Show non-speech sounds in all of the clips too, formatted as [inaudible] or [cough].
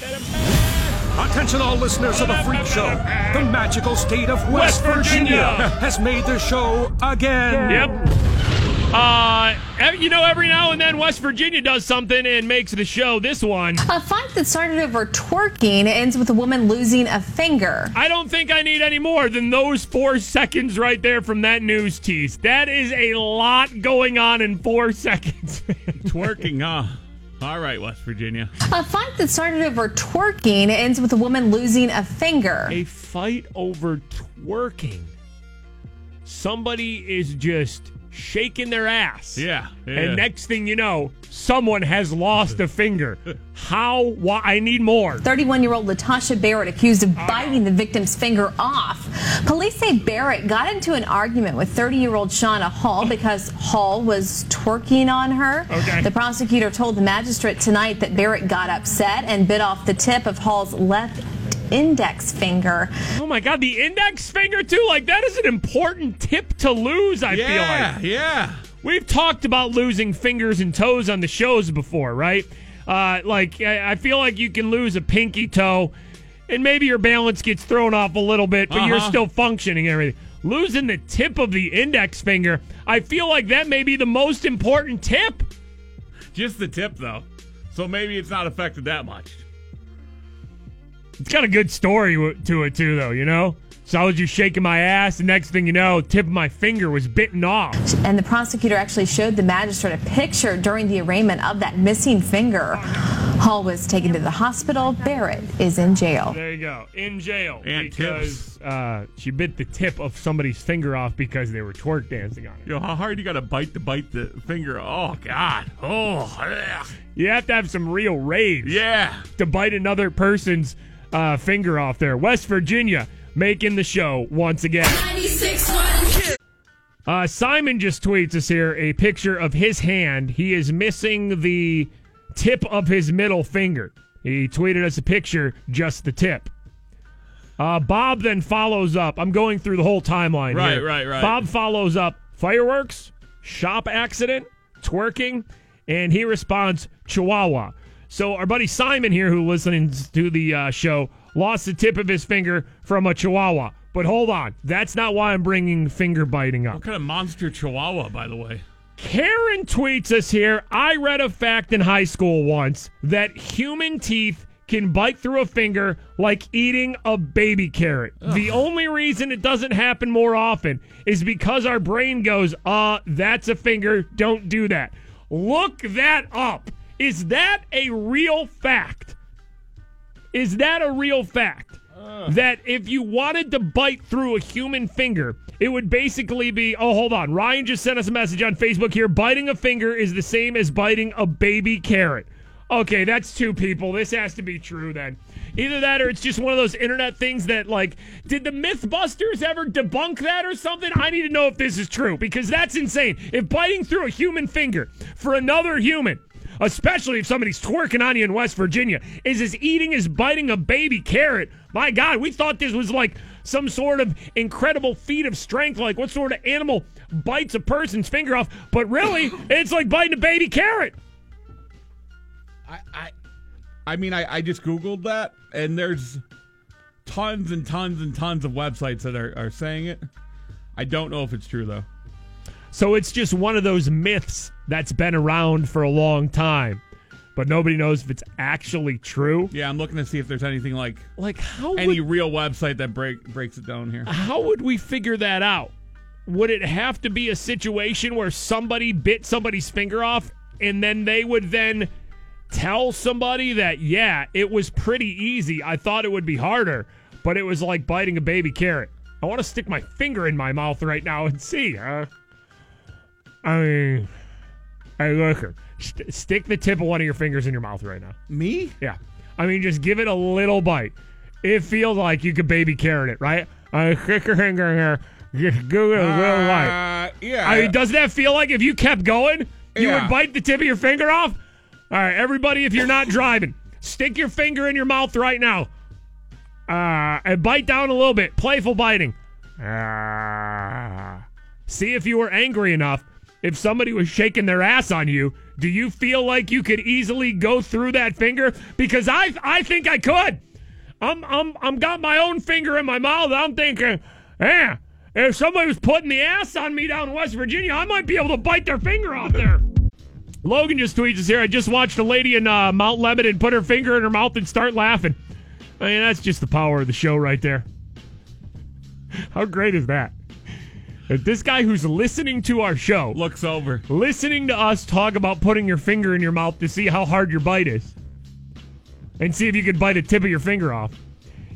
Attention all listeners of the Freak Show. The magical state of West, West Virginia. Virginia. has made the show again. Yep. Uh, you know, every now and then West Virginia does something and makes the show. This one, A fight that started over twerking ends with a woman losing a finger. I don't think I need any more than those four seconds right there from that news tease. That is a lot going on in four [laughs] seconds. Twerking, huh? All right, West Virginia. A fight that started over twerking ends with a woman losing a finger. a fight over twerking. Somebody is just shaking their ass. Yeah, yeah. And next thing you know, someone has lost a finger. How? Why? I need more. 31 year old Latasha Barrett accused of biting the victim's finger off. Police say Barrett got into an argument with 30 year old Shauna Hall because Hall was twerking on her. Okay. The prosecutor told the magistrate tonight that Barrett got upset and bit off the tip of Hall's left index finger. Oh my God, the index finger too. Like that is an important tip to lose. I feel Yeah, like. yeah. Yeah. We've talked about losing fingers and toes on the shows before, right? Uh, like, I I feel like you can lose a pinky toe, and maybe your balance gets thrown off a little bit, but you're Uh-huh. still functioning and everything. Losing the tip of the index finger, I feel like that may be the most important tip. Just the tip, though. So maybe it's not affected that much. It's got a good story to it, too, though, you know? So I was just shaking my ass, the next thing you know, tip of my finger was bitten off. And the prosecutor actually showed the magistrate a picture during the arraignment of that missing finger. Hall was taken to the hospital. Barrett is in jail. There you go. In jail. And because uh, she bit the tip of somebody's finger off because they were twerk dancing on it. Yo, how hard you got to bite to bite the finger? Oh God. Oh. ugh. You have to have some real rage Yeah. to bite another person's uh, finger off there. West Virginia making the show once again. Uh, Simon just tweets us here a picture of his hand. He is missing the tip of his middle finger. He tweeted us a picture, just the tip. Uh, Bob then follows up. I'm going through the whole timeline. Right, here. right, right. Bob follows up fireworks, shop accident, twerking, and he responds Chihuahua. So our buddy Simon here, who listens to the uh, show, lost the tip of his finger from a Chihuahua. But hold on, that's not why I'm bringing finger biting up. What kind of monster chihuahua, by the way? Karen tweets us here. I read a fact in high school once that human teeth can bite through a finger like eating a baby carrot. The only reason it doesn't happen more often is because our brain goes, uh, that's a finger. Don't do that. Look that up. Is that a real fact? Is that a real fact? That if you wanted to bite through a human finger, it would basically be oh, hold on. Ryan just sent us a message on Facebook here. Biting a finger is the same as biting a baby carrot. Okay, that's two people. This has to be true then. Either that or it's just one of those internet things that, like, did the Mythbusters ever debunk that or something? I need to know if this is true because that's insane. If biting through a human finger for another human especially if somebody's twerking on you in West Virginia, is as eating as biting a baby carrot. My God, we thought this was like some sort of incredible feat of strength. Like, what sort of animal bites a person's finger off? But really, [laughs] it's like biting a baby carrot. I, I, I mean, I, I just googled that, and there's tons and tons and tons of websites that are, are saying it. I don't know if it's true though. So it's just one of those myths that's been around for a long time, but nobody knows if it's actually true. Yeah, I'm looking to see if there's anything like Like, how any would, real website that break breaks it down here. how would we figure that out? Would it have to be a situation where somebody bit somebody's finger off and then they would then tell somebody that, yeah, it was pretty easy. I thought it would be harder, but it was like biting a baby carrot. I want to stick my finger in my mouth right now and see, huh? I mean, hey, look, st- stick the tip of one of your fingers in your mouth right now. Me? Yeah. I mean, just give it a little bite. It feels like you could baby carrot it, right? I stick your finger in here. Just give it a little bite. Uh, yeah. I mean, doesn't that feel like if you kept going, you Yeah. would bite the tip of your finger off? All right, everybody, if you're not [laughs] driving, stick your finger in your mouth right now. Uh, and bite down a little bit. Playful biting. Ah. see if you were angry enough if somebody was shaking their ass on you, do you feel like you could easily go through that finger? Because I I think I could. I'm I'm I'm got my own finger in my mouth. I'm thinking, yeah, if somebody was putting the ass on me down in West Virginia, I might be able to bite their finger off there. [laughs] Logan just tweets us here. I just watched a lady in uh, Mount Lebanon put her finger in her mouth and start laughing. I mean, that's just the power of the show right there. How great is that? If this guy who's listening to our show, Looks over. listening to us talk about putting your finger in your mouth to see how hard your bite is, and see if you could bite a tip of your finger off,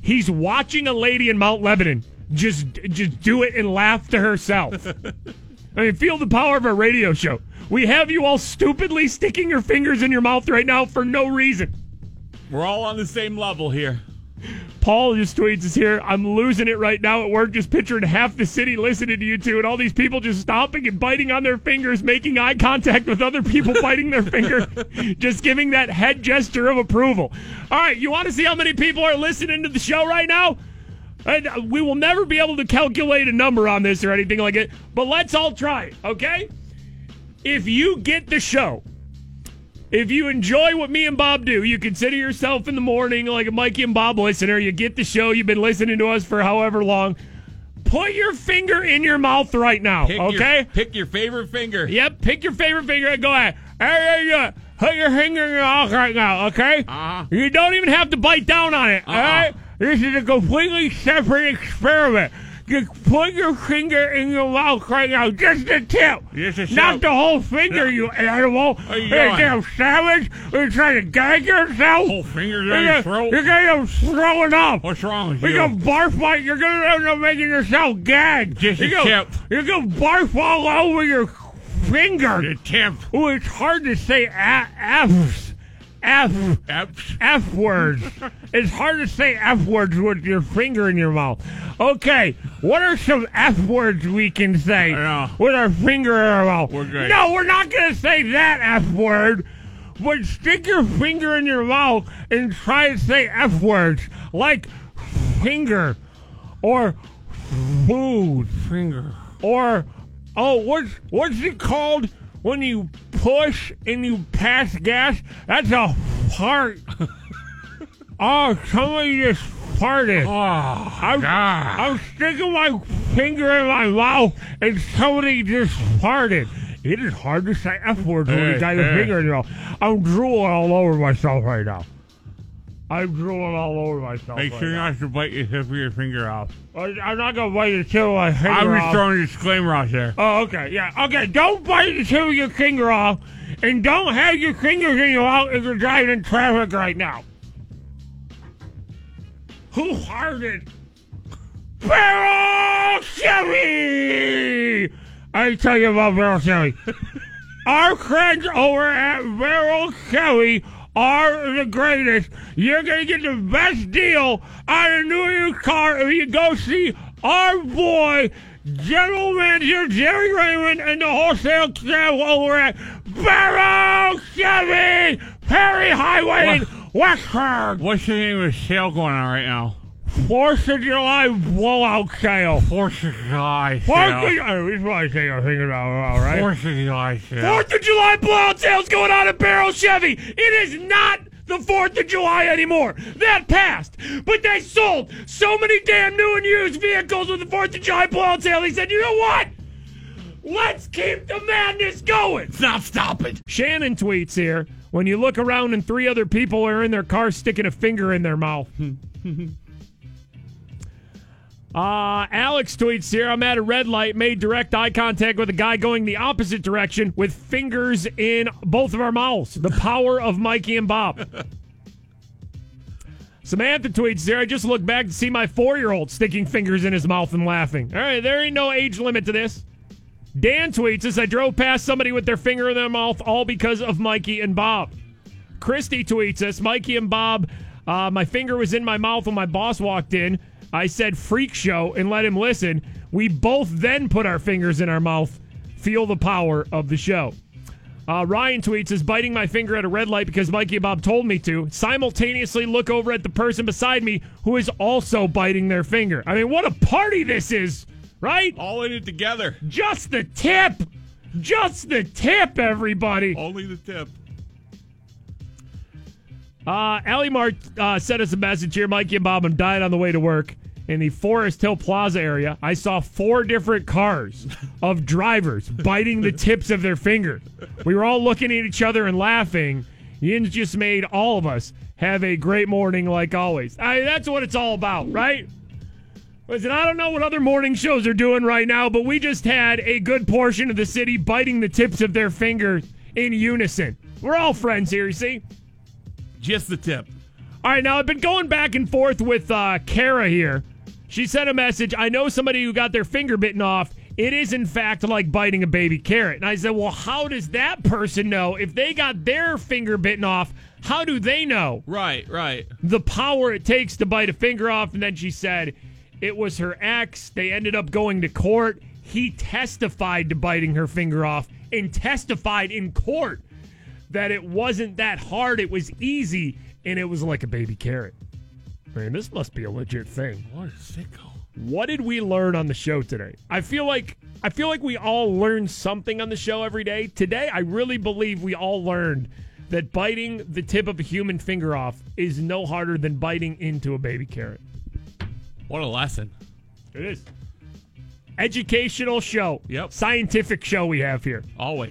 he's watching a lady in Mount Lebanon just just do it and laugh to herself. [laughs] I mean, feel the power of our radio show. We have you all stupidly sticking your fingers in your mouth right now for no reason. We're all on the same level here. Paul just tweets us here. I'm losing it right now at work, just picturing half the city listening to you two, and all these people just stomping and biting on their fingers, making eye contact with other people [laughs] biting their finger, just giving that head gesture of approval. All right, you want to see how many people are listening to the show right now? And uh, we will never be able to calculate a number on this or anything like it, but let's all try it, okay? If you get the show, if you enjoy what me and Bob do, you consider yourself in the morning like a Mikey and Bob listener. You get the show. You've been listening to us for however long. Put your finger in your mouth right now, Pick okay? Your, pick your favorite finger. Yep. Pick your favorite finger and go ahead. Hey, hey, hey, Put your finger in your mouth right now, okay? Uh-huh. You don't even have to bite down on it, all Uh-uh. right? This is a completely separate experiment. Just put your finger in your mouth right now, just the tip, Just the not the whole finger, you animal. Are you you damn savage! You're trying to gag yourself. Whole fingers You're your throat. you're gonna up throwing up. What's wrong with You're you? gonna barf like you're gonna end up making yourself gag. Just a you're gonna, tip. You're gonna barf all over your finger. The tip. Oh, it's hard to say a- F's. F. Eps. F words. [laughs] it's hard to say F words with your finger in your mouth. Okay, what are some F words we can say with our finger in our mouth? We're good. No, we're not going to say that F word. But stick your finger in your mouth and try to say F words like finger or food Finger. or oh what's what's it called when you push and you pass gas that's a fart [laughs] oh somebody just farted Oh, I'm, God. I'm sticking my finger in my mouth and somebody just farted it is hard to say F words when you got your hey. finger in your mouth. I'm drooling all over myself right now. I'm drooling all over myself. Make right sure now. not to bite your tip of your finger off. I- I'm not gonna bite the tip of my finger I'm just off. throwing a disclaimer out there. Oh, okay, yeah, okay. Don't bite the tip of your finger off, and don't have your fingers in your mouth if you're driving in traffic right now. Who farted? Baierl Chevy! I tell you about Baierl Chevy. [laughs] Our friends over at Baierl Chevy are the greatest. You're gonna get the best deal on a new used car if you go see our boy, General Manager Jerry Raymond, and the wholesale staff over at Baierl Chevy, Perry Highway, in Wexford. What's the name of the sale going on right now? Fourth of July blowout sale. Fourth of July Fourth of sale. July. We probably take our fingers out, all right? Fourth of July sale. Fourth of July blowout sales going on at Baierl Chevy. It is not the Fourth of July anymore. That passed. But they sold so many damn new and used vehicles with the Fourth of July blowout sale. They said, you know what? Let's keep the madness going. Stop, stop it. Shannon tweets here. When you look around and three other people are in their car sticking a finger in their mouth. [laughs] Uh, Alex tweets here. I'm at a red light, made direct eye contact with a guy going the opposite direction with fingers in both of our mouths. The power of Mikey and Bob. [laughs] Samantha tweets here. I just looked back to see my four year old sticking fingers in his mouth and laughing. All right, there ain't no age limit to this. Dan tweets us. I drove past somebody with their finger in their mouth, all because of Mikey and Bob. Christy tweets us. Mikey and Bob. Uh, my finger was in my mouth when my boss walked in. I said freak show and let him listen. We both then put our fingers in our mouth. Feel the power of the show. Uh, Ryan tweets is biting my finger at a red light because Mikey and Bob told me to. Simultaneously look over at the person beside me who is also biting their finger. I mean, what a party this is, right? All in it together. Just the tip. Just the tip, everybody. Only the tip. Uh, Allie Mart uh, sent us a message here. Mikey and Bob, I'm dying on the way to work. In the Forest Hill Plaza area, I saw four different cars of drivers biting the tips of their fingers. We were all looking at each other and laughing. Yins just made all of us have a great morning, like always. I, that's what it's all about, right? Listen, I don't know what other morning shows are doing right now, but we just had a good portion of the city biting the tips of their fingers in unison. We're all friends here, you see? Just the tip. All right, now I've been going back and forth with uh, Kara here. She sent a message. I know somebody who got their finger bitten off. It is, in fact, like biting a baby carrot. And I said, Well, how does that person know? If they got their finger bitten off, how do they know Right, right. the power it takes to bite a finger off? And then she said, It was her ex. They ended up going to court. He testified to biting her finger off and testified in court that it wasn't that hard. It was easy, and it was like a baby carrot. Man, this must be a legit thing. What a sicko. What did we learn on the show today? I feel like I feel like we all learn something on the show every day. Today, I really believe we all learned that biting the tip of a human finger off is no harder than biting into a baby carrot. What a lesson. It is. Educational show. Yep. Scientific show we have here. Always.